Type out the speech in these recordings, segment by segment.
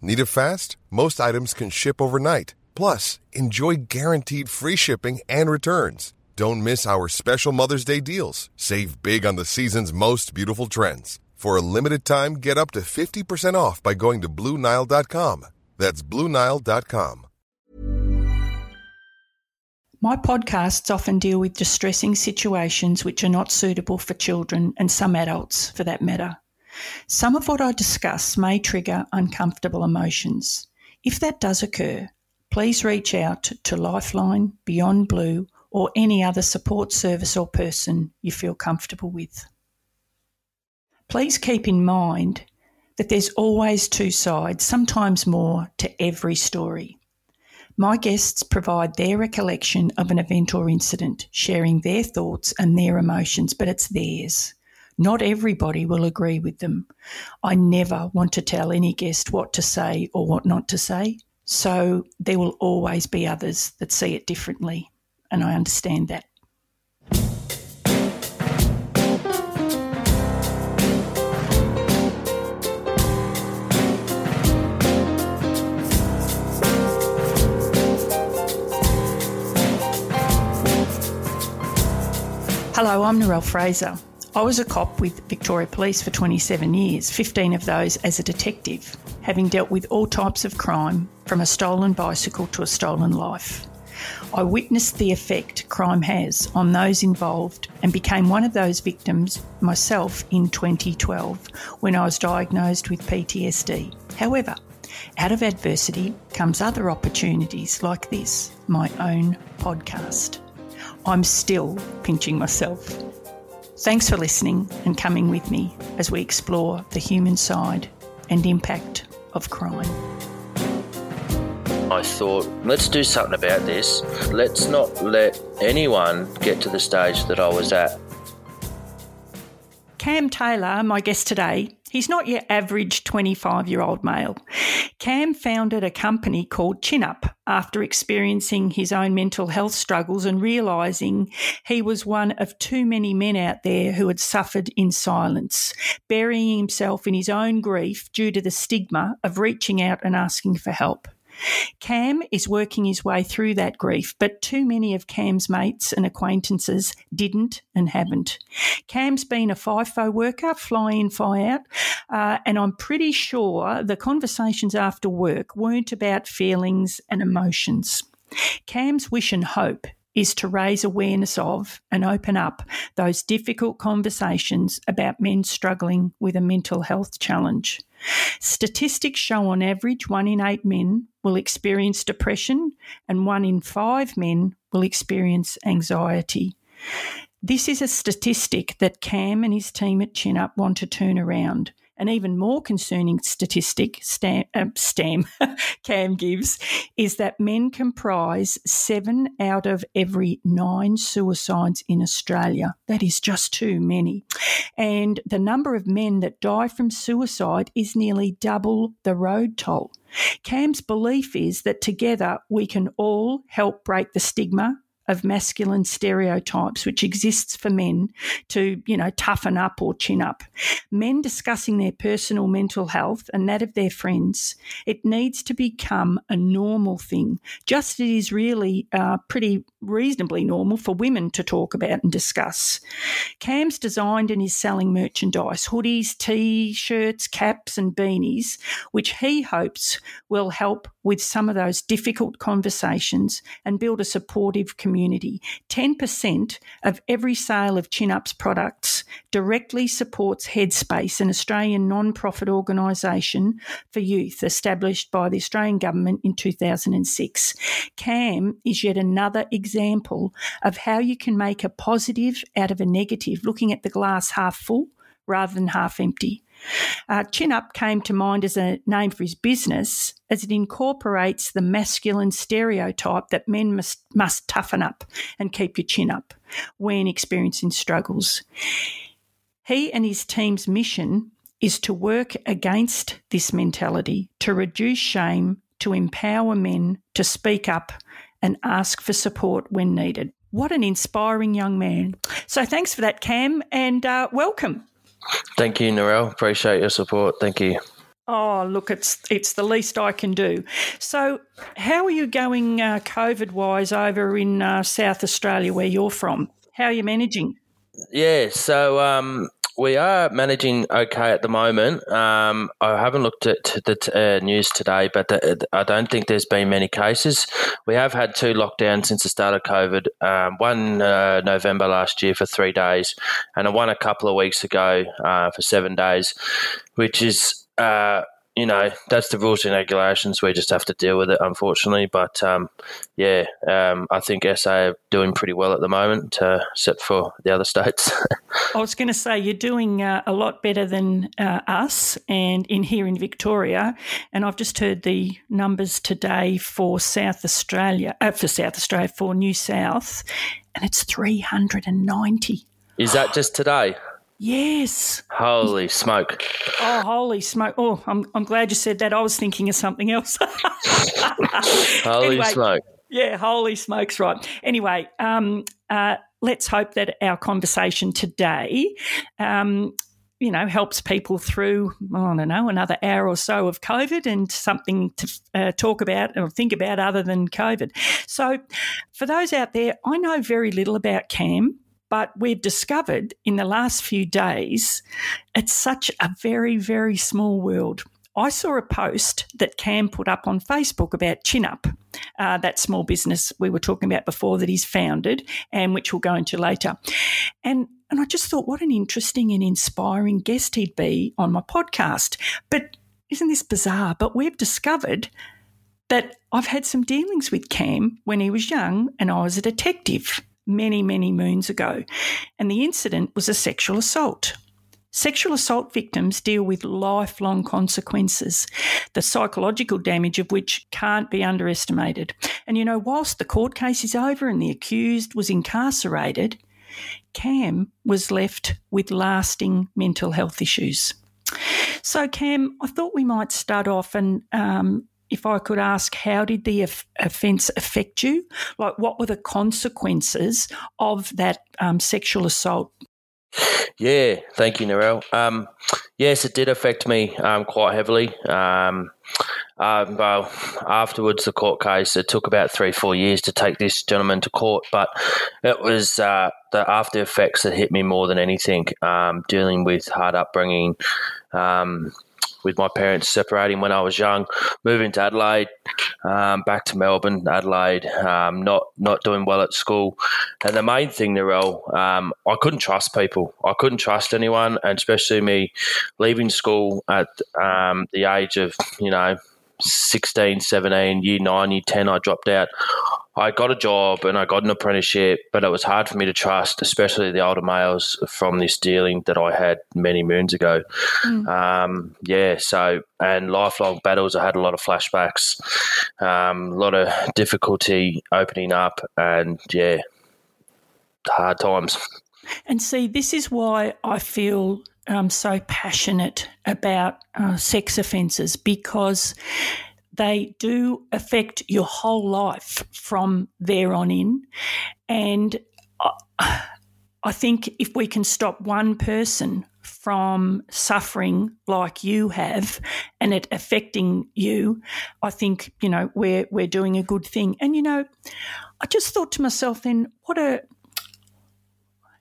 Need it fast? Most items can ship overnight. Plus, enjoy guaranteed free shipping and returns. Don't miss our special Mother's Day deals. Save big on the season's most beautiful trends. For a limited time, get up to 50% off by going to Bluenile.com. That's Bluenile.com. My podcasts often deal with distressing situations which are not suitable for children and some adults for that matter. Some of what I discuss may trigger uncomfortable emotions. If that does occur, please reach out to Lifeline, Beyond Blue, or any other support service or person you feel comfortable with. Please keep in mind that there's always two sides, sometimes more, to every story. My guests provide their recollection of an event or incident, sharing their thoughts and their emotions, but it's theirs. Not everybody will agree with them. I never want to tell any guest what to say or what not to say. So there will always be others that see it differently. And I understand that. Hello, I'm Narelle Fraser. I was a cop with Victoria Police for 27 years, 15 of those as a detective, having dealt with all types of crime, from a stolen bicycle to a stolen life. I witnessed the effect crime has on those involved and became one of those victims myself in 2012 when I was diagnosed with PTSD. However, out of adversity comes other opportunities like this, my own podcast. I'm still pinching myself Thanks for listening and coming with me as we explore the human side and impact of crime. I thought, let's do something about this. Let's not let anyone get to the stage that I was at. Cam Taylor, my guest today, He's not your average 25 year old male. Cam founded a company called Chin Up after experiencing his own mental health struggles and realizing he was one of too many men out there who had suffered in silence, burying himself in his own grief due to the stigma of reaching out and asking for help. Cam is working his way through that grief, but too many of Cam's mates and acquaintances didn't and haven't. Cam's been a FIFO worker, fly in, fly out, uh, and I'm pretty sure the conversations after work weren't about feelings and emotions. Cam's wish and hope is to raise awareness of and open up those difficult conversations about men struggling with a mental health challenge. Statistics show on average one in eight men will experience depression and one in five men will experience anxiety. This is a statistic that Cam and his team at Chinup want to turn around. An even more concerning statistic Stam, uh, Stam Cam gives is that men comprise seven out of every nine suicides in Australia. That is just too many. And the number of men that die from suicide is nearly double the road toll. Cam's belief is that together we can all help break the stigma of masculine stereotypes which exists for men to, you know, toughen up or chin up. Men discussing their personal mental health and that of their friends, it needs to become a normal thing, just as it is really uh, pretty reasonably normal for women to talk about and discuss. Cam's designed and is selling merchandise, hoodies, t-shirts, caps and beanies, which he hopes will help with some of those difficult conversations and build a supportive community community. 10% of every sale of Chinup's products directly supports Headspace, an Australian non profit organisation for youth established by the Australian Government in 2006. CAM is yet another example of how you can make a positive out of a negative, looking at the glass half full rather than half empty. Uh, Chin Up came to mind as a name for his business as it incorporates the masculine stereotype that men must, must toughen up and keep your chin up when experiencing struggles. He and his team's mission is to work against this mentality, to reduce shame, to empower men to speak up and ask for support when needed. What an inspiring young man. So thanks for that, Cam, and uh, welcome. Thank you, Narelle. Appreciate your support. Thank you. Oh, look, it's it's the least I can do. So, how are you going uh, COVID wise over in uh, South Australia, where you're from? How are you managing? Yeah, so um, we are managing okay at the moment. Um, I haven't looked at the uh, news today, but the, I don't think there's been many cases. We have had two lockdowns since the start of COVID. Um, one uh, November last year for three days, and one a couple of weeks ago uh, for seven days, which is uh, you know, that's the rules and regulations. We just have to deal with it, unfortunately. But um, yeah, um, I think SA are doing pretty well at the moment, uh, except for the other states. I was going to say you're doing uh, a lot better than uh, us, and in here in Victoria. And I've just heard the numbers today for South Australia, uh, for South Australia, for New South, and it's 390. Is that just today? Yes. Holy smoke. Oh, holy smoke. Oh, I'm, I'm glad you said that. I was thinking of something else. holy anyway, smoke. Yeah, holy smokes, right. Anyway, um, uh, let's hope that our conversation today. Um, you know, helps people through, I don't know, another hour or so of COVID and something to uh, talk about or think about other than COVID. So, for those out there, I know very little about CAM. But we've discovered in the last few days, it's such a very, very small world. I saw a post that Cam put up on Facebook about Chin Up, uh, that small business we were talking about before that he's founded and which we'll go into later. And and I just thought what an interesting and inspiring guest he'd be on my podcast. But isn't this bizarre? But we've discovered that I've had some dealings with Cam when he was young and I was a detective many, many moons ago. And the incident was a sexual assault. Sexual assault victims deal with lifelong consequences, the psychological damage of which can't be underestimated. And you know, whilst the court case is over and the accused was incarcerated, Cam was left with lasting mental health issues. So, Cam, I thought we might start off and um, if I could ask, how did the offence affect you? Like, what were the consequences of that um, sexual assault? Yeah, thank you, Narelle. Um, yes, it did affect me um, quite heavily. Um, um, well, afterwards, the court case, it took about three, four years to take this gentleman to court, but it was uh, the after effects that hit me more than anything. Um, dealing with hard upbringing, um, with my parents separating when I was young, moving to Adelaide, um, back to Melbourne, Adelaide, um, not not doing well at school, and the main thing, Narelle, um, I couldn't trust people. I couldn't trust anyone, and especially me leaving school at um, the age of you know 16, 17, year nine, year 10, I dropped out. I got a job and I got an apprenticeship, but it was hard for me to trust, especially the older males from this dealing that I had many moons ago. Mm. Um, yeah, so, and lifelong battles, I had a lot of flashbacks, um, a lot of difficulty opening up, and yeah, hard times. And see, this is why I feel um, so passionate about uh, sex offences because they do affect your whole life from there on in. And I, think if we can stop one person from suffering like you have and it affecting you, I think, you know, we're we're doing a good thing. And you know, I just thought to myself then, what a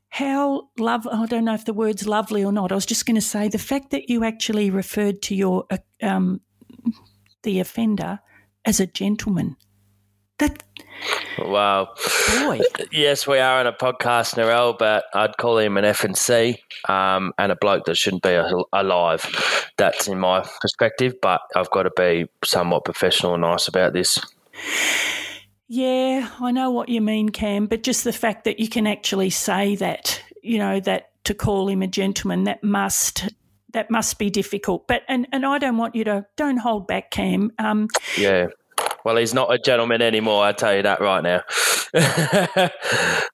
how love I don't know if the word's lovely or not. I was just going to say the fact that you actually referred to your uh, um, the offender as a gentleman. That wow, boy. yes, we are on a podcast, Narelle, but I'd call him an F and C, um, and a bloke that shouldn't be alive. That's in my perspective, but I've got to be somewhat professional and nice about this. Yeah, I know what you mean, Cam, but just the fact that you can actually say that, you know, that to call him a gentleman, that must that must be difficult. But and and I don't want you to don't hold back, Cam. Um, yeah. Well, he's not a gentleman anymore. I tell you that right now.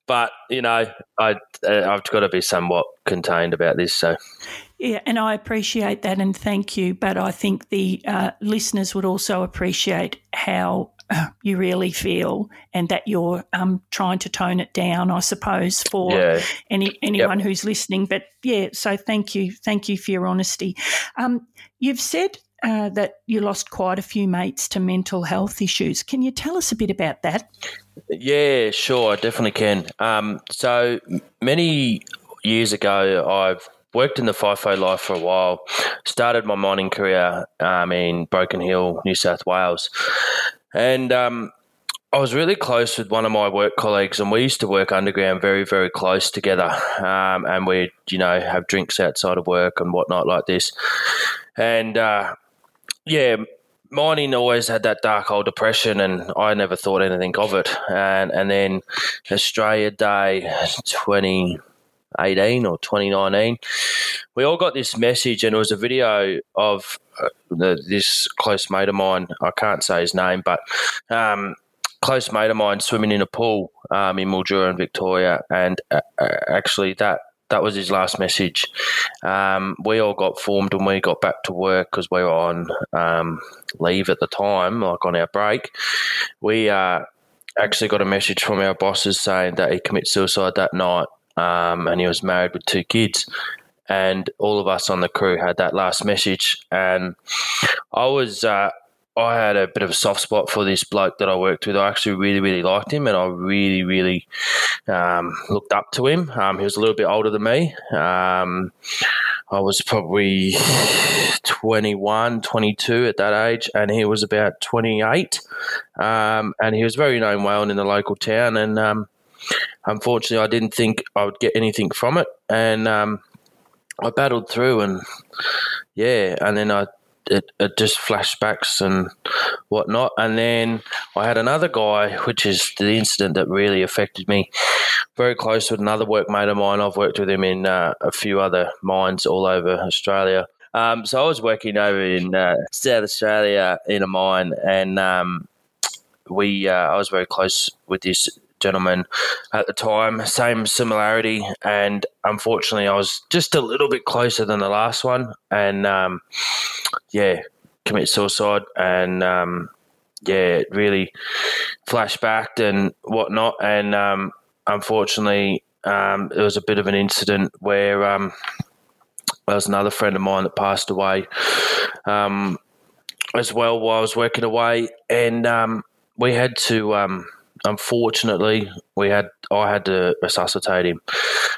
but you know, I uh, I've got to be somewhat contained about this. So. Yeah, and I appreciate that and thank you. But I think the uh, listeners would also appreciate how you really feel and that you're um, trying to tone it down, I suppose, for yeah. any anyone yep. who's listening. But yeah, so thank you. Thank you for your honesty. Um, you've said uh, that you lost quite a few mates to mental health issues. Can you tell us a bit about that? Yeah, sure, I definitely can. Um, so many years ago, I've worked in the FIFO life for a while. Started my mining career um, in Broken Hill, New South Wales, and um, I was really close with one of my work colleagues, and we used to work underground very, very close together. Um, and we'd, you know, have drinks outside of work and whatnot like this. And uh, yeah, mining always had that dark old depression, and I never thought anything of it. And and then Australia Day, twenty 18 or 2019, we all got this message, and it was a video of the, this close mate of mine. I can't say his name, but um, close mate of mine swimming in a pool um, in Mildura in Victoria, and uh, uh, actually that that was his last message. Um, we all got formed when we got back to work because we were on um, leave at the time, like on our break. We uh, actually got a message from our bosses saying that he committed suicide that night um, and he was married with two kids. And all of us on the crew had that last message, and I was. Uh, I had a bit of a soft spot for this bloke that I worked with. I actually really, really liked him, and I really, really um, looked up to him. Um, he was a little bit older than me. Um, I was probably 21, 22 at that age, and he was about 28. Um, and he was very known well in the local town. And um, unfortunately, I didn't think I would get anything from it, and um, I battled through, and yeah, and then I it, it, just flashbacks and whatnot. And then I had another guy, which is the incident that really affected me. Very close with another workmate of mine. I've worked with him in uh, a few other mines all over Australia. Um, so I was working over in uh, South Australia in a mine, and um, we uh, I was very close with this gentleman at the time. Same similarity, and unfortunately, I was just a little bit closer than the last one, and um, yeah, commit suicide, and um, yeah, really flashbacked and whatnot, and um, unfortunately, um, there was a bit of an incident where um, there was another friend of mine that passed away um, as well while I was working away, and we had to unfortunately, we had I had to resuscitate him,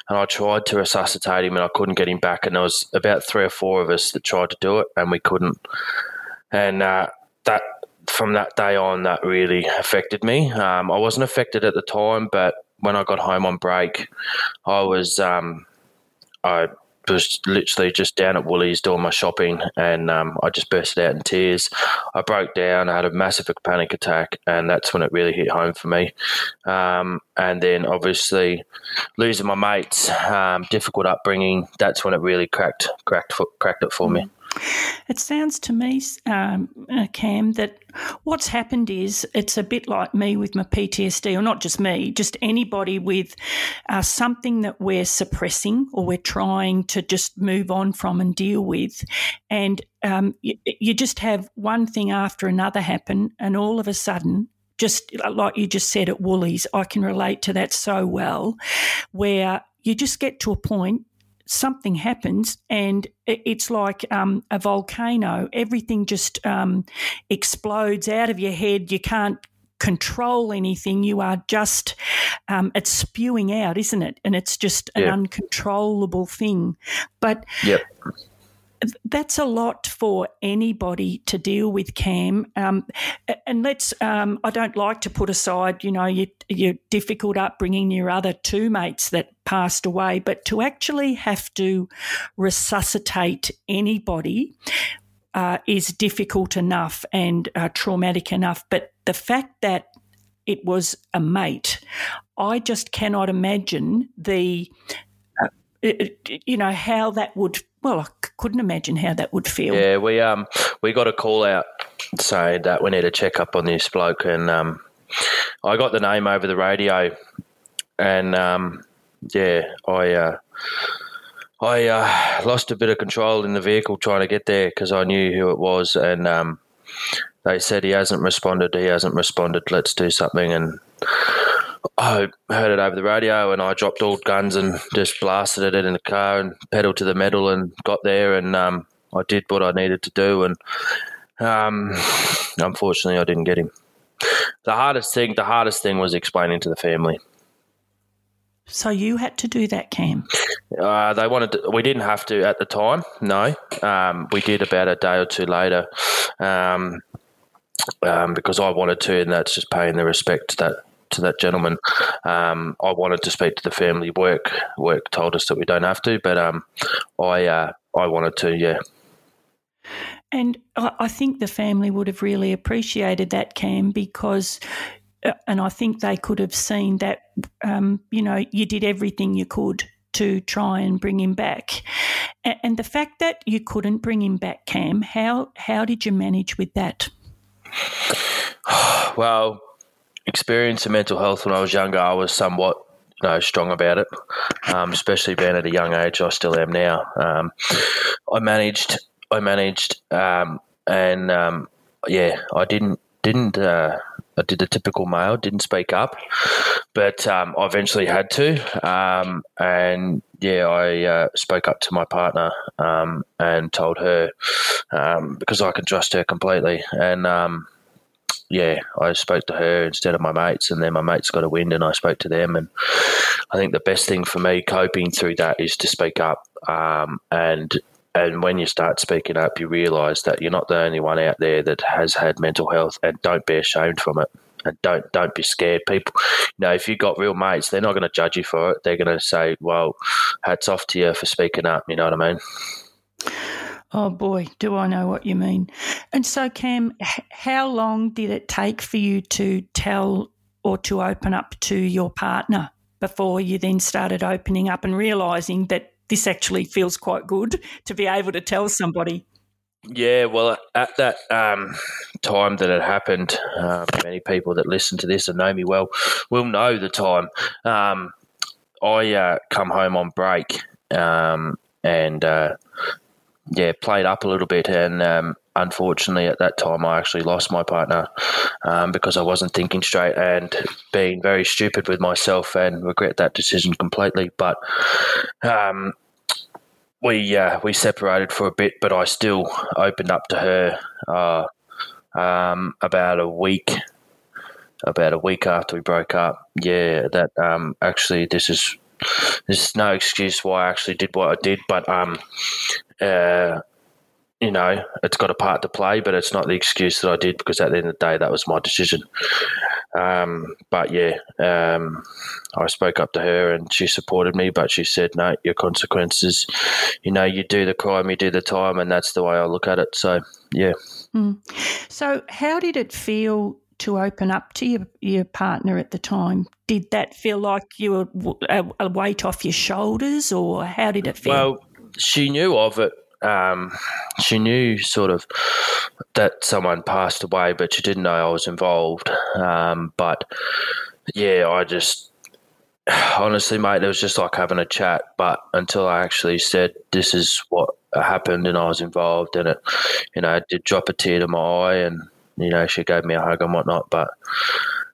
and I tried to resuscitate him, and I couldn't get him back. And there was about three or four of us that tried to do it, and we couldn't. And uh, that from that day on, that really affected me. Um, I wasn't affected at the time, but when I got home on break, I was um, I was literally just down at Woolies doing my shopping, and um, I just bursted out in tears. I broke down. I had a massive panic attack, and that's when it really hit home for me. Um, and then, obviously, losing my mates, um, difficult upbringing. That's when it really cracked cracked cracked it for me. It sounds to me, um, uh, Cam, that what's happened is it's a bit like me with my PTSD, or not just me, just anybody with uh, something that we're suppressing or we're trying to just move on from and deal with. And um, you, you just have one thing after another happen, and all of a sudden, just like you just said at Woolies, I can relate to that so well, where you just get to a point something happens and it's like um, a volcano. Everything just um, explodes out of your head. You can't control anything. You are just, um, it's spewing out, isn't it? And it's just an yeah. uncontrollable thing. But yep that's a lot for anybody to deal with, Cam. Um, and let's, um, I don't like to put aside, you know, your, your, difficult upbringing, your other two mates that passed away, but to actually have to resuscitate anybody uh, is difficult enough and uh, traumatic enough. But the fact that it was a mate, I just cannot imagine the, uh, you know, how that would well, couldn't imagine how that would feel. Yeah, we um we got a call out saying that we need to check up on this bloke, and um, I got the name over the radio, and um, yeah, I. Uh, I uh, lost a bit of control in the vehicle trying to get there because I knew who it was, and um, they said he hasn't responded. He hasn't responded. Let's do something. And I heard it over the radio, and I dropped all guns and just blasted it in the car and pedaled to the metal and got there, and um, I did what I needed to do, and um, unfortunately, I didn't get him. The hardest thing, the hardest thing was explaining to the family. So you had to do that, Cam. Uh, they wanted. To, we didn't have to at the time. No, um, we did about a day or two later, um, um, because I wanted to, and that's just paying the respect to that to that gentleman. Um, I wanted to speak to the family. Work work told us that we don't have to, but um, I uh, I wanted to. Yeah. And I think the family would have really appreciated that, Cam, because uh, and I think they could have seen that, um, you know, you did everything you could to try and bring him back. And the fact that you couldn't bring him back, Cam, how how did you manage with that? Well, experience of mental health when I was younger, I was somewhat you know, strong about it, um, especially being at a young age. I still am now. Um, I managed I managed, um, and um, yeah, I didn't didn't. Uh, I did the typical male, didn't speak up, but um, I eventually had to, um, and yeah, I uh, spoke up to my partner and told her because I can trust her completely, and yeah, I spoke to her instead of my mates, and then my mates got a wind, and I spoke to them. And I think the best thing for me coping through that is to speak up um, and and when you start speaking up, you realise that you're not the only one out there that has had mental health, and don't be ashamed from it. And don't don't be scared. People, you know, if you've got real mates, they're not going to judge you for it. They're going to say, "Well, hats off to you for speaking up." You know what I mean? Oh boy, do I know what you mean. And so, Cam, how long did it take for you to tell or to open up to your partner before you then started opening up and realizing that this actually feels quite good to be able to tell somebody. Yeah, well, at that um, time that it happened, uh, many people that listen to this and know me well will know the time. Um, I uh, come home on break um, and uh, yeah, played up a little bit, and um, unfortunately, at that time, I actually lost my partner um, because I wasn't thinking straight and being very stupid with myself, and regret that decision completely. But um, we uh, we separated for a bit, but I still opened up to her uh, um, about a week about a week after we broke up. Yeah, that um, actually this is this is no excuse why I actually did what I did, but um, uh, you know, it's got a part to play, but it's not the excuse that I did because at the end of the day, that was my decision. Um, but yeah, um, I spoke up to her and she supported me, but she said, no, your consequences, you know, you do the crime, you do the time, and that's the way I look at it. So, yeah. Mm. So, how did it feel to open up to your, your partner at the time? Did that feel like you were a, a weight off your shoulders, or how did it feel? Well, she knew of it um, she knew sort of that someone passed away, but she didn't know I was involved. Um, but yeah, I just honestly, mate, it was just like having a chat. But until I actually said this is what happened and I was involved in it, you know, it did drop a tear to my eye, and you know, she gave me a hug and whatnot. But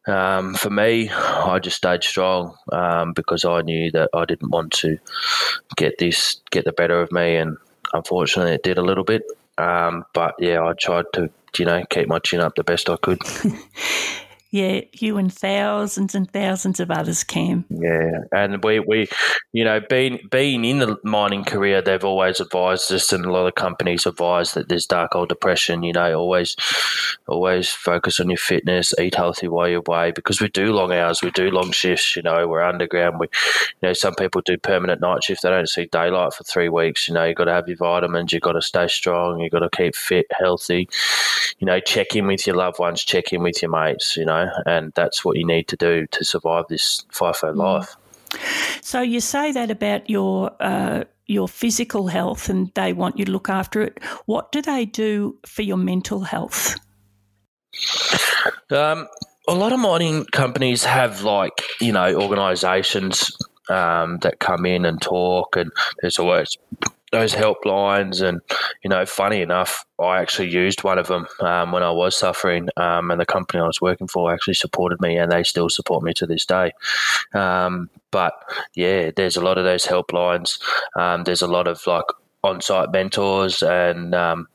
um, for me, I just stayed strong um, because I knew that I didn't want to get this get the better of me, and unfortunately, it did a little bit. Um, but yeah, I tried to, you know, keep my chin up the best I could. yeah, you and thousands and thousands of others, Cam. Yeah, and we, we, you know, being being in the mining career, they've always advised us, and a lot of companies advise that there's dark old depression. You know, always, always focus on your fitness, eat healthy while you're away, because we do long hours, we do long shifts. You know, we're underground. We, you know, some people do permanent night shift. They don't see daylight for three weeks. You know, you've got to have your vitamins. You've got to stay strong. You've got to keep fit, healthy. You know, check in with your loved ones. Check in with your mates. You know know, and that's what you need to do to survive this FIFO mm. life. So you say that about your uh, your physical health and they want you to look after it. What do they do for your mental health? Um, a lot of mining companies have like you know organisations um, that come in and talk, and there's always those helplines. And you know, funny enough, I actually used one of them um, when I was suffering, um, and the company I was working for actually supported me, and they still support me to this day. Um, but yeah, there's a lot of those helplines. Um, there's a lot of like on-site mentors and um,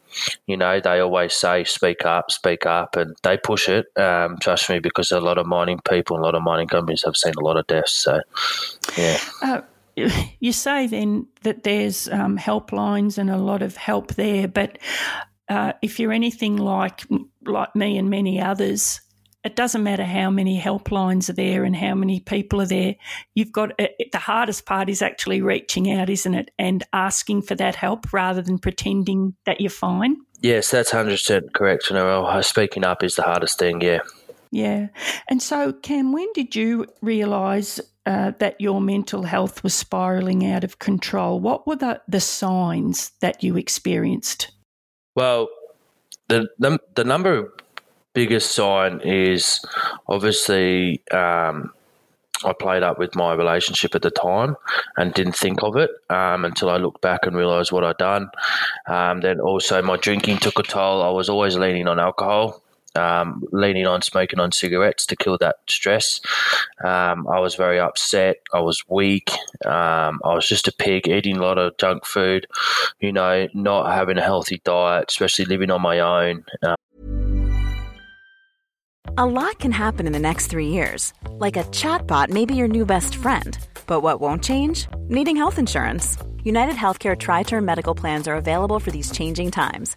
you know, they always say, speak up, speak up, and they push it. Um, trust me, because a lot of mining people, a lot of mining companies have seen a lot of deaths. So, yeah. Uh, you say then that there's um, helplines and a lot of help there, but uh, if you're anything like like me and many others, it doesn't matter how many helplines are there and how many people are there. You've got it, uh, the hardest part is actually reaching out, isn't it? And asking for that help rather than pretending that you're fine. Yes, that's 100% correct, Narelle. Speaking up is the hardest thing, yeah. Yeah. And so, Cam, when did you realise uh, that your mental health was spiralling out of control? What were the, the signs that you experienced? Well, the, the, the number biggest sign is obviously um, I played up with my relationship at the time and didn't think of it um, until I looked back and realised what I'd done. Um, then also my drinking took a toll. I was always leaning on alcohol. Um, leaning on smoking on cigarettes to kill that stress. Um, I was very upset. I was weak. Um, I was just a pig, eating a lot of junk food, you know, not having a healthy diet, especially living on my own. Uh, a lot can happen in the next three years. Like a chatbot may be your new best friend. But what won't change? Needing health insurance. United Healthcare Tri Term Medical Plans are available for these changing times.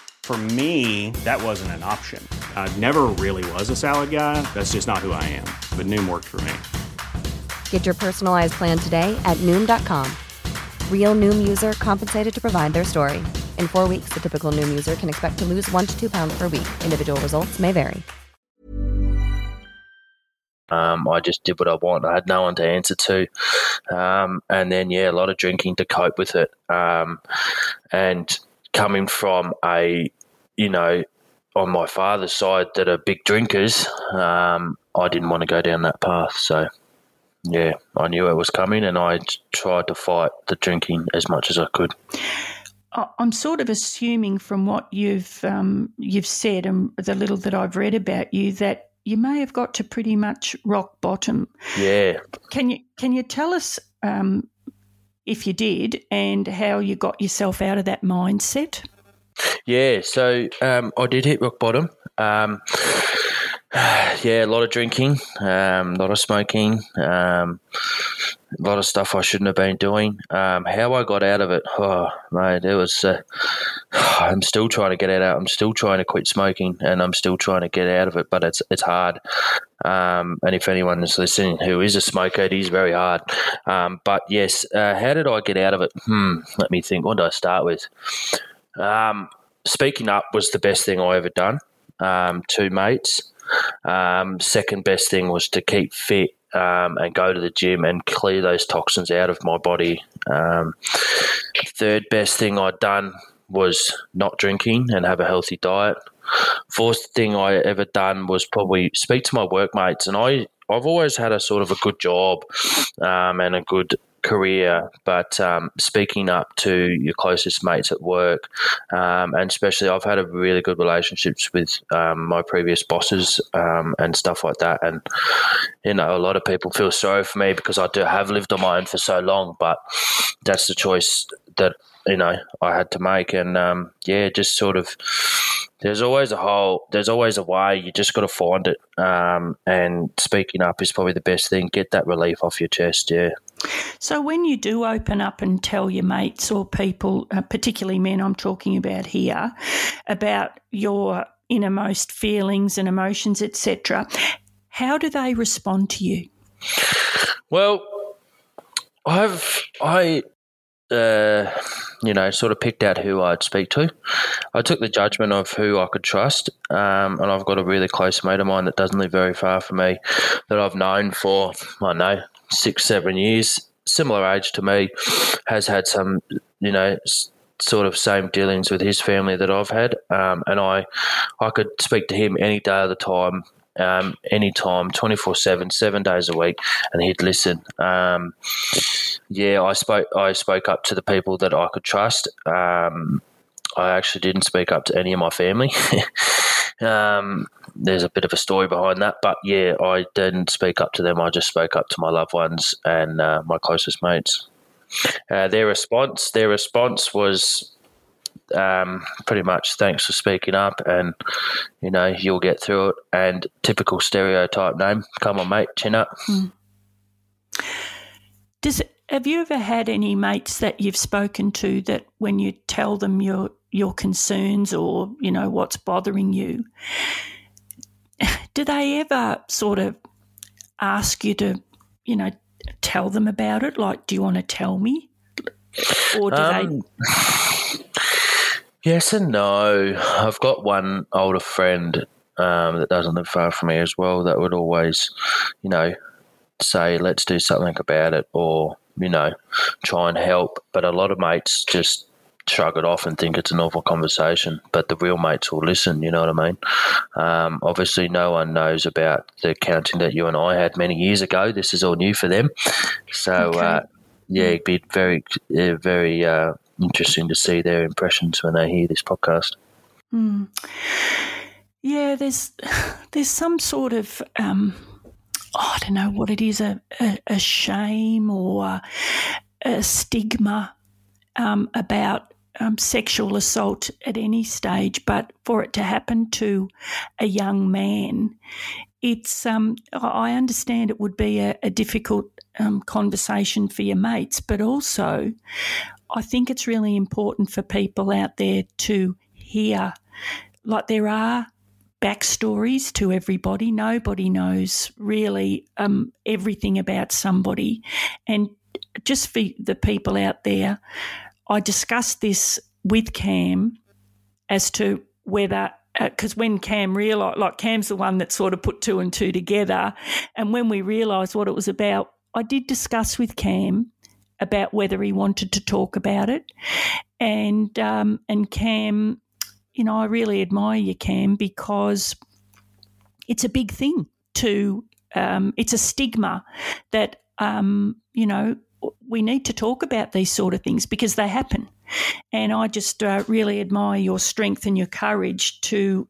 For me, that wasn't an option. I never really was a salad guy. That's just not who I am. But Noom worked for me. Get your personalized plan today at Noom.com. Real Noom user compensated to provide their story. In four weeks, the typical Noom user can expect to lose one to two pounds per week. Individual results may vary. Um, I just did what I want. I had no one to answer to. Um, and then, yeah, a lot of drinking to cope with it. Um, and coming from a you know, on my father's side that are big drinkers, um, I didn't want to go down that path. So, yeah, I knew it was coming, and I tried to fight the drinking as much as I could. I'm sort of assuming from what you've um, you've said and the little that I've read about you that you may have got to pretty much rock bottom. Yeah. Can you can you tell us um, if you did and how you got yourself out of that mindset? Yeah, so um, I did hit rock bottom. Um, yeah, a lot of drinking, um, a lot of smoking, um, a lot of stuff I shouldn't have been doing. Um, how I got out of it, oh mate, it was. Uh, I'm still trying to get out. I'm still trying to quit smoking, and I'm still trying to get out of it. But it's it's hard. Um, and if anyone is listening who is a smoker, it is very hard. Um, but yes, uh, how did I get out of it? Hmm, let me think. What did I start with? Um, speaking up was the best thing I ever done. Um, two mates. Um, second best thing was to keep fit um, and go to the gym and clear those toxins out of my body. Um, third best thing I'd done was not drinking and have a healthy diet. Fourth thing I ever done was probably speak to my workmates, and I I've always had a sort of a good job um, and a good career, but um, speaking up to your closest mates at work, um, and especially I've had a really good relationships with um, my previous bosses um, and stuff like that. And you know, a lot of people feel sorry for me because I do have lived on my own for so long, but that's the choice that you know I had to make, and um, yeah, just sort of there's always a hole. There's always a way. You just got to find it. Um, and speaking up is probably the best thing. Get that relief off your chest. Yeah. So when you do open up and tell your mates or people, uh, particularly men, I'm talking about here, about your innermost feelings and emotions, etc., how do they respond to you? Well, I've I uh, you know, sort of picked out who I'd speak to. I took the judgment of who I could trust, um, and I've got a really close mate of mine that doesn't live very far from me that I've known for I know six, seven years, similar age to me, has had some, you know. Sort of same dealings with his family that I've had, um, and I, I could speak to him any day of the time, um, anytime, 24 7, seven days a week, and he'd listen. Um, yeah, I spoke, I spoke up to the people that I could trust. Um, I actually didn't speak up to any of my family. Um, there's a bit of a story behind that, but yeah, I didn't speak up to them. I just spoke up to my loved ones and uh, my closest mates. Uh, their response, their response was um, pretty much thanks for speaking up and you know you'll get through it and typical stereotype name come on mate chin up mm. Does have you ever had any mates that you've spoken to that when you tell them your your concerns or you know what's bothering you do they ever sort of ask you to you know tell them about it like do you want to tell me or do um, they Yes and no. I've got one older friend um, that doesn't live far from me as well that would always, you know, say, let's do something about it or, you know, try and help. But a lot of mates just shrug it off and think it's a normal conversation. But the real mates will listen, you know what I mean? Um, obviously, no one knows about the counting that you and I had many years ago. This is all new for them. So, okay. uh, yeah, it'd be very, very uh, interesting to see their impressions when they hear this podcast. Mm. Yeah, there's there's some sort of um, oh, I don't know what it is a, a, a shame or a stigma um, about um, sexual assault at any stage, but for it to happen to a young man, it's um, I understand it would be a, a difficult um, conversation for your mates, but also I think it's really important for people out there to hear, like, there are backstories to everybody. Nobody knows really um, everything about somebody. And just for the people out there, I discussed this with Cam as to whether because uh, when Cam realised, like Cam's the one that sort of put two and two together, and when we realised what it was about, I did discuss with Cam about whether he wanted to talk about it. And um, and Cam, you know, I really admire you, Cam, because it's a big thing to. Um, it's a stigma that um, you know we need to talk about these sort of things because they happen. And I just uh, really admire your strength and your courage to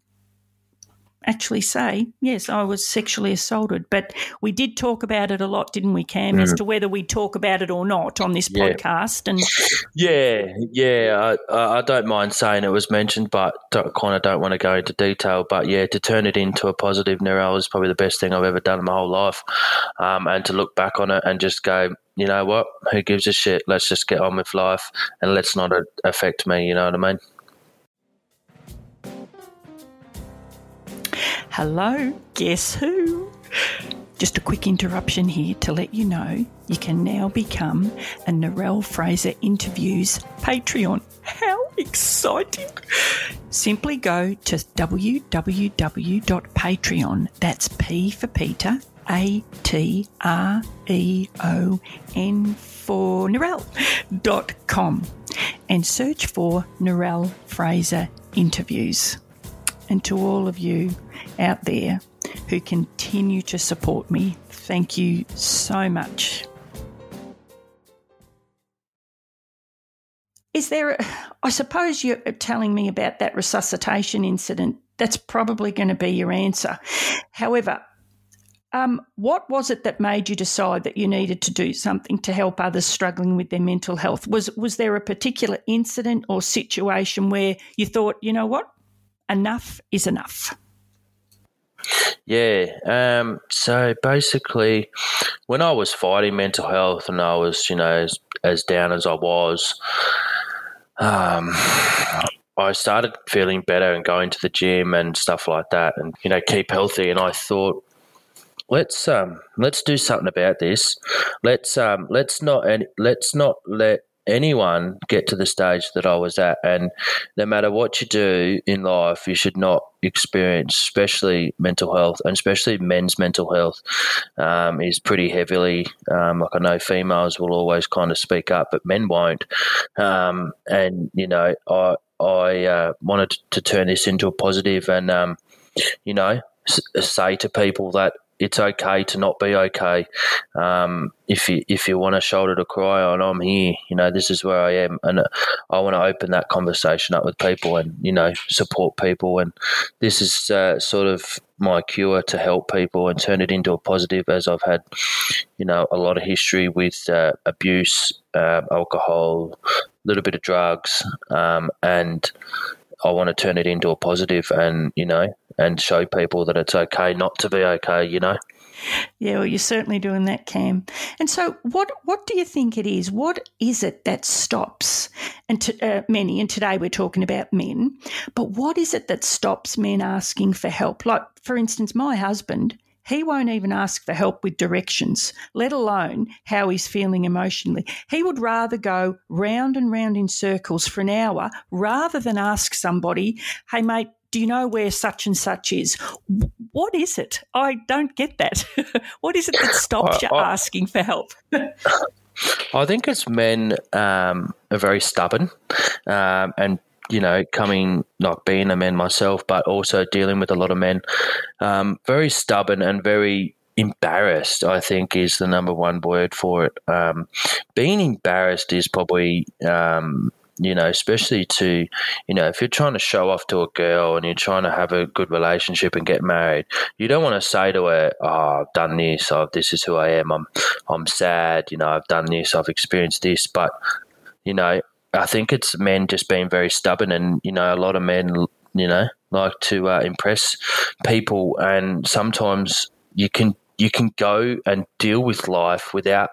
actually say, yes, I was sexually assaulted. But we did talk about it a lot, didn't we, Cam, mm. as to whether we talk about it or not on this yeah. podcast. And yeah, yeah, I, I, don't mind saying it was mentioned, but kind of don't want to go into detail. But yeah, to turn it into a positive Narelle is probably the best thing I've ever done in my whole life. Um, and to look back on it and just go, you know what? Who gives a shit? Let's just get on with life and let's not affect me. You know what I mean? Hello, guess who? Just a quick interruption here to let you know you can now become a Narelle Fraser Interviews Patreon. How exciting! Simply go to www.patreon, that's P for Peter, A T R E O N for Narelle.com and search for Narelle Fraser Interviews. And to all of you out there who continue to support me, thank you so much. Is there, a, I suppose you're telling me about that resuscitation incident. That's probably going to be your answer. However, um, what was it that made you decide that you needed to do something to help others struggling with their mental health? Was was there a particular incident or situation where you thought, you know what, enough is enough? Yeah. Um, so basically, when I was fighting mental health and I was, you know, as, as down as I was, um, I started feeling better and going to the gym and stuff like that, and you know, keep healthy. And I thought, let's um, let's do something about this. Let's um, let's not let's not let anyone get to the stage that I was at. And no matter what you do in life, you should not experience, especially mental health, and especially men's mental health, um, is pretty heavily. Um, like I know females will always kind of speak up, but men won't. Um, and you know, I I uh, wanted to turn this into a positive, and um, you know, say to people that it's okay to not be okay. Um, if you if you want a shoulder to cry on, I'm here. You know, this is where I am, and uh, I want to open that conversation up with people, and you know, support people. And this is uh, sort of my cure to help people and turn it into a positive. As I've had, you know, a lot of history with uh, abuse, uh, alcohol, a little bit of drugs, um, and I want to turn it into a positive and, you know, and show people that it's okay not to be okay, you know. Yeah, well, you're certainly doing that, Cam. And so, what what do you think it is? What is it that stops and to, uh, many? And today we're talking about men, but what is it that stops men asking for help? Like, for instance, my husband he won't even ask for help with directions, let alone how he's feeling emotionally. He would rather go round and round in circles for an hour rather than ask somebody, hey, mate, do you know where such and such is? What is it? I don't get that. what is it that stops you asking for help? I think it's men um, are very stubborn um, and you know, coming not being a man myself, but also dealing with a lot of men, um, very stubborn and very embarrassed. I think is the number one word for it. Um, being embarrassed is probably. Um, you know, especially to, you know, if you're trying to show off to a girl and you're trying to have a good relationship and get married, you don't want to say to her, "Oh, I've done this. Oh, this is who I am. I'm, I'm sad. You know, I've done this. I've experienced this." But you know, I think it's men just being very stubborn, and you know, a lot of men, you know, like to uh, impress people, and sometimes you can you can go and deal with life without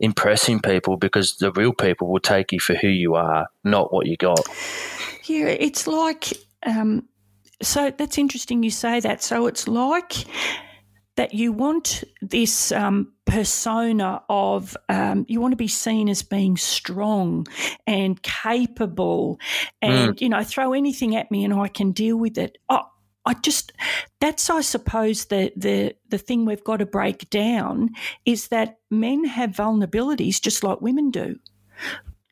impressing people because the real people will take you for who you are, not what you got. Yeah, it's like. Um, so that's interesting you say that. So it's like that you want this um, persona of um, you want to be seen as being strong and capable and mm. you know throw anything at me and i can deal with it oh, I just that's I suppose the the the thing we've got to break down is that men have vulnerabilities just like women do.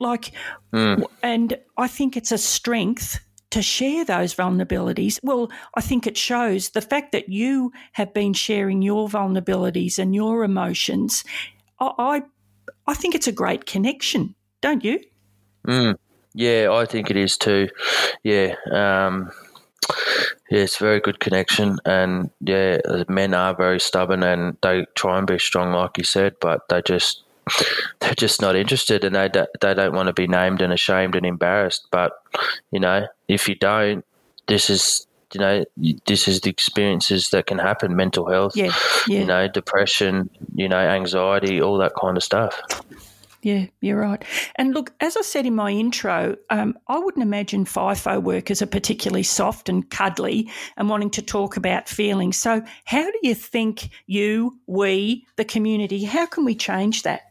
Like mm. and I think it's a strength to share those vulnerabilities. Well, I think it shows the fact that you have been sharing your vulnerabilities and your emotions. I, I, think it's a great connection, don't you? Mm, yeah, I think it is too. Yeah. Um, yeah, it's a very good connection, and yeah, uh, men are very stubborn, and they try and be strong, like you said, but they just they're just not interested, and they they don't want to be named and ashamed and embarrassed. But you know, if you don't, this is you know this is the experiences that can happen mental health yeah, yeah. you know depression you know anxiety all that kind of stuff yeah, you're right. And look, as I said in my intro, um, I wouldn't imagine FIFO workers are particularly soft and cuddly and wanting to talk about feelings. So, how do you think you, we, the community, how can we change that?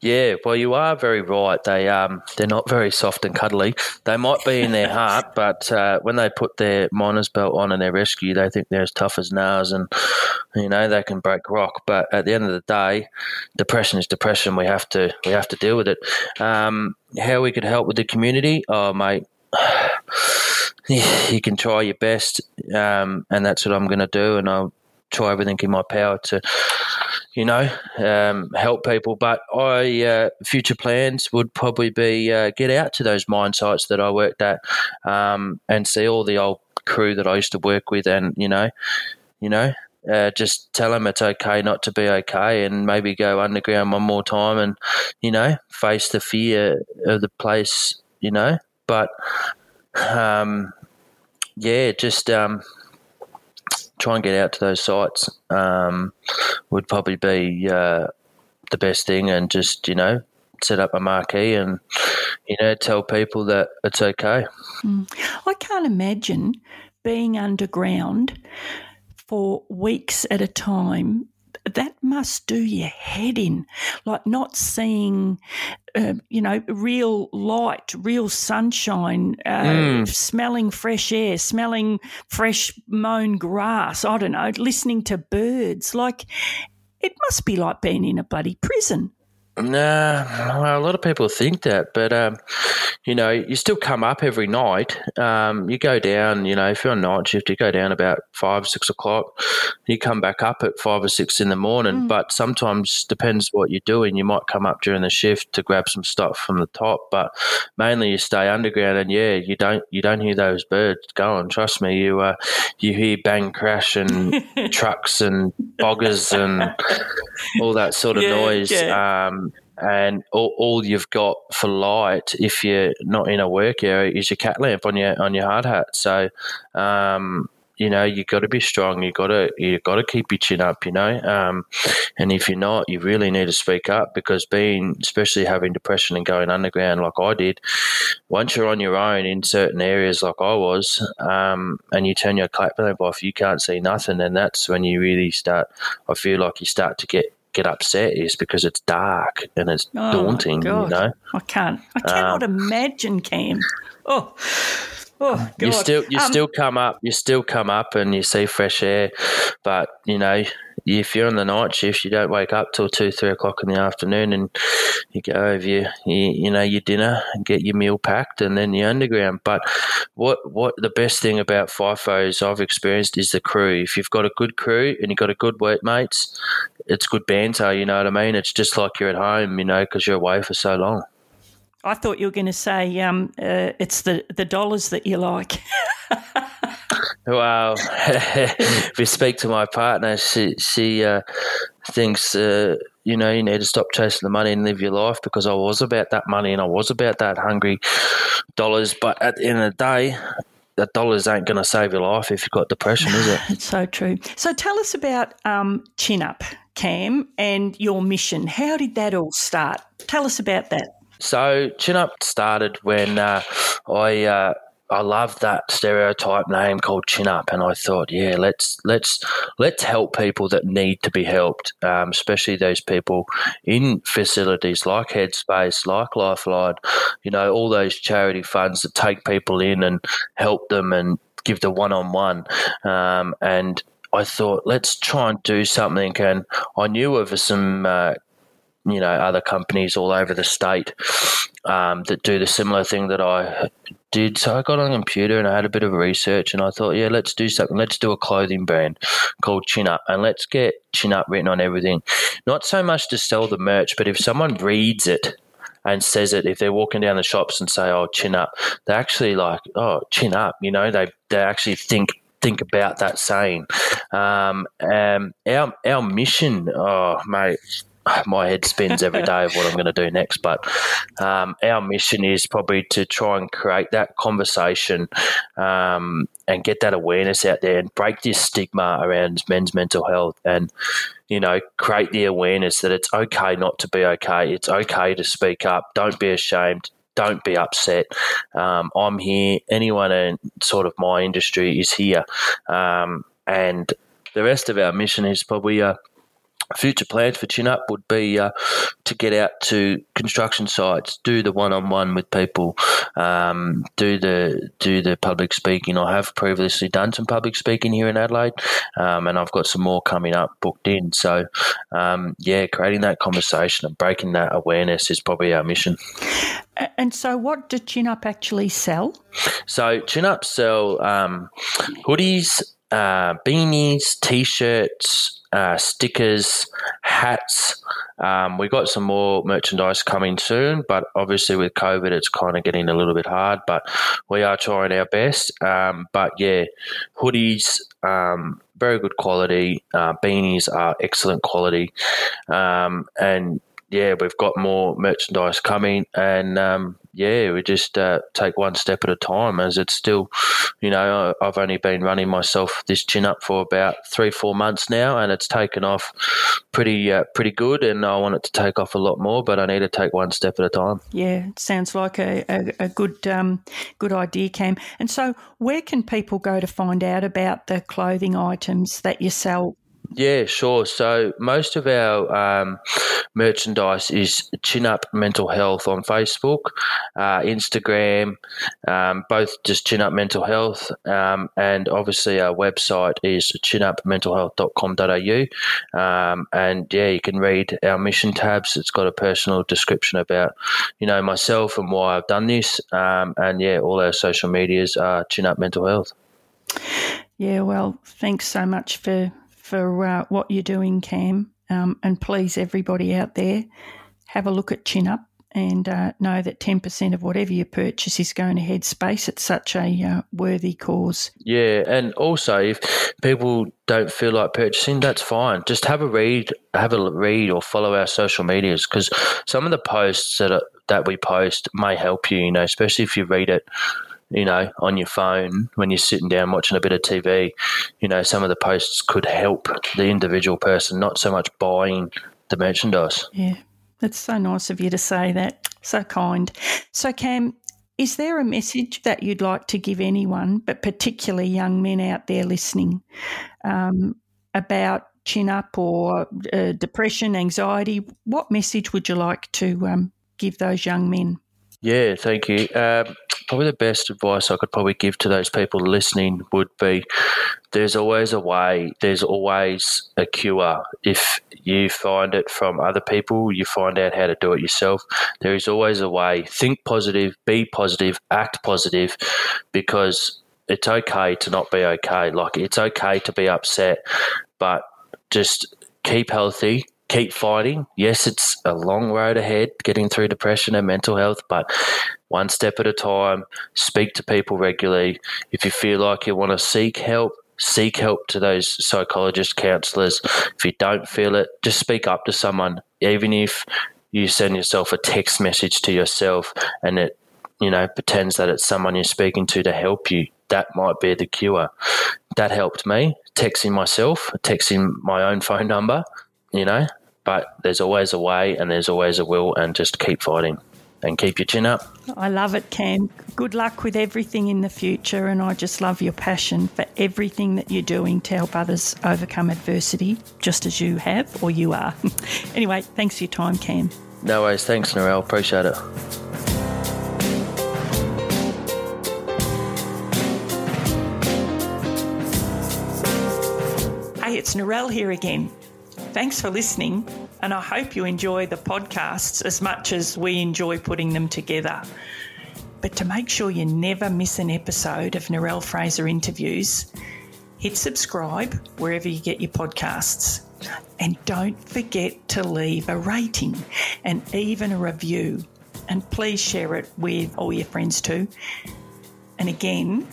Yeah, well, you are very right. They um, they're not very soft and cuddly. They might be in their heart, but uh, when they put their miner's belt on and their rescue, they think they're as tough as nails, and you know they can break rock. But at the end of the day, depression is depression. We have to we have to deal with it. Um, how we could help with the community? Oh, mate. you can try your best, um, and that's what I'm going to do. And I'll try everything in my power to you know, um, help people. But I uh, future plans would probably be uh, get out to those mine sites that I worked at um, and see all the old crew that I used to work with, and you know, you know. Uh, just tell them it's okay not to be okay, and maybe go underground one more time, and you know, face the fear of the place, you know. But um, yeah, just um, try and get out to those sites um, would probably be uh, the best thing, and just you know set up a marquee and you know tell people that it's okay. Mm. I can't imagine being underground for weeks at a time that must do your head in. Like not seeing, uh, you know, real light, real sunshine, uh, mm. smelling fresh air, smelling fresh mown grass. I don't know, listening to birds. Like it must be like being in a bloody prison. Nah, well, a lot of people think that, but um, you know, you still come up every night. Um, you go down, you know, if you're on night shift, you go down about five, six o'clock. You come back up at five or six in the morning. Mm. But sometimes depends what you're doing. You might come up during the shift to grab some stuff from the top, but mainly you stay underground. And yeah, you don't you don't hear those birds going. Trust me, you uh, you hear bang crash and trucks and boggers and all that sort of yeah, noise. Yeah. Um, and all, all, you've got for light if you're not in a work area is your cap lamp on your on your hard hat. So, um, you know, you got to be strong. You got to you got to keep your chin up. You know, um, and if you're not, you really need to speak up because being, especially having depression and going underground like I did, once you're on your own in certain areas like I was, um, and you turn your lamp off, you can't see nothing, and that's when you really start. I feel like you start to get get upset is because it's dark and it's oh daunting. You know, I can't. I cannot um, imagine, Cam. Oh. Oh, You still you um, still come up you still come up and you see fresh air, but you know if you're on the night shift, you don't wake up till two three o'clock in the afternoon, and you go over your you, you know your dinner and get your meal packed, and then you're underground. But what what the best thing about FIFOs I've experienced is the crew. If you've got a good crew and you've got a good workmates, it's good banter. You know what I mean? It's just like you're at home, you know, because you're away for so long. I thought you were going to say um, uh, it's the, the dollars that you like. well, if you speak to my partner, she, she uh, thinks, uh, you know, you need to stop chasing the money and live your life because I was about that money and I was about that hungry dollars. But at the end of the day, the dollars ain't going to save your life if you've got depression, is it? it's so true. So tell us about um, Chin Up, Cam, and your mission. How did that all start? Tell us about that. So Chin Up started when uh, I uh, I love that stereotype name called Chin Up, and I thought, yeah, let's let's let's help people that need to be helped, um, especially those people in facilities like Headspace, like Lifeline, you know, all those charity funds that take people in and help them and give the one on one, and I thought, let's try and do something. And I knew of some uh, you know other companies all over the state um, that do the similar thing that I did. So I got on a computer and I had a bit of research and I thought, yeah, let's do something. Let's do a clothing brand called Chin Up and let's get Chin Up written on everything. Not so much to sell the merch, but if someone reads it and says it, if they're walking down the shops and say, "Oh, chin up," they actually like, "Oh, chin up." You know, they they actually think think about that saying. Um, um, our our mission, oh mate, my head spins every day of what I'm going to do next. But um, our mission is probably to try and create that conversation um, and get that awareness out there and break this stigma around men's mental health and you know create the awareness that it's okay not to be okay. It's okay to speak up. Don't be ashamed. Don't be upset. Um, I'm here. Anyone in sort of my industry is here, um, and the rest of our mission is probably. Uh, future plans for Chin Up would be uh, to get out to construction sites, do the one-on-one with people, um, do the do the public speaking. I have previously done some public speaking here in Adelaide, um, and I've got some more coming up booked in. So, um, yeah, creating that conversation and breaking that awareness is probably our mission. And so, what do Chin Up actually sell? So, Chin Up sell um, hoodies, uh, beanies, t-shirts uh, stickers, hats. Um, we got some more merchandise coming soon, but obviously with COVID, it's kind of getting a little bit hard. But we are trying our best. Um, but yeah, hoodies, um, very good quality. Uh, beanies are excellent quality, um, and yeah, we've got more merchandise coming, and um, yeah, we just uh, take one step at a time. As it's still, you know, I've only been running myself this chin up for about three, four months now, and it's taken off pretty, uh, pretty good. And I want it to take off a lot more, but I need to take one step at a time. Yeah, sounds like a, a, a good, um, good idea, Cam. And so, where can people go to find out about the clothing items that you sell yeah, sure. So most of our um, merchandise is Chin Up Mental Health on Facebook, uh, Instagram, um, both just Chin Up Mental Health, um, and obviously our website is chinupmentalhealth.com.au. Um, and yeah, you can read our mission tabs. It's got a personal description about you know myself and why I've done this. Um, and yeah, all our social medias are Chin Up Mental Health. Yeah, well, thanks so much for for uh, what you're doing, Cam. Um, and please, everybody out there, have a look at Chin Up and uh, know that 10% of whatever you purchase is going to Headspace. It's such a uh, worthy cause. Yeah, and also if people don't feel like purchasing, that's fine. Just have a read, have a read, or follow our social medias because some of the posts that are, that we post may help you. You know, especially if you read it you know, on your phone when you're sitting down watching a bit of TV, you know, some of the posts could help the individual person, not so much buying the merchandise. Yeah, that's so nice of you to say that. So kind. So, Cam, is there a message that you'd like to give anyone, but particularly young men out there listening, um, about chin up or uh, depression, anxiety? What message would you like to um, give those young men? Yeah, thank you. Um, probably the best advice I could probably give to those people listening would be there's always a way, there's always a cure. If you find it from other people, you find out how to do it yourself. There is always a way. Think positive, be positive, act positive because it's okay to not be okay. Like it's okay to be upset, but just keep healthy, keep fighting. Yes, it's a long road ahead getting through depression and mental health, but one step at a time, speak to people regularly. If you feel like you want to seek help, seek help to those psychologists, counselors. If you don't feel it, just speak up to someone, even if you send yourself a text message to yourself and it, you know, pretends that it's someone you're speaking to to help you. That might be the cure. That helped me. Texting myself, texting my own phone number, you know, but there's always a way and there's always a will and just keep fighting and keep your chin up. I love it, Cam. Good luck with everything in the future, and I just love your passion for everything that you're doing to help others overcome adversity, just as you have or you are. anyway, thanks for your time, Cam. No worries. Thanks, Narelle. Appreciate it. Hey, it's Narelle here again. Thanks for listening, and I hope you enjoy the podcasts as much as we enjoy putting them together. But to make sure you never miss an episode of Narelle Fraser interviews, hit subscribe wherever you get your podcasts. And don't forget to leave a rating and even a review. and please share it with all your friends too. And again,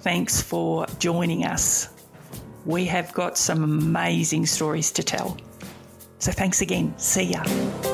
thanks for joining us. We have got some amazing stories to tell. So thanks again. See ya.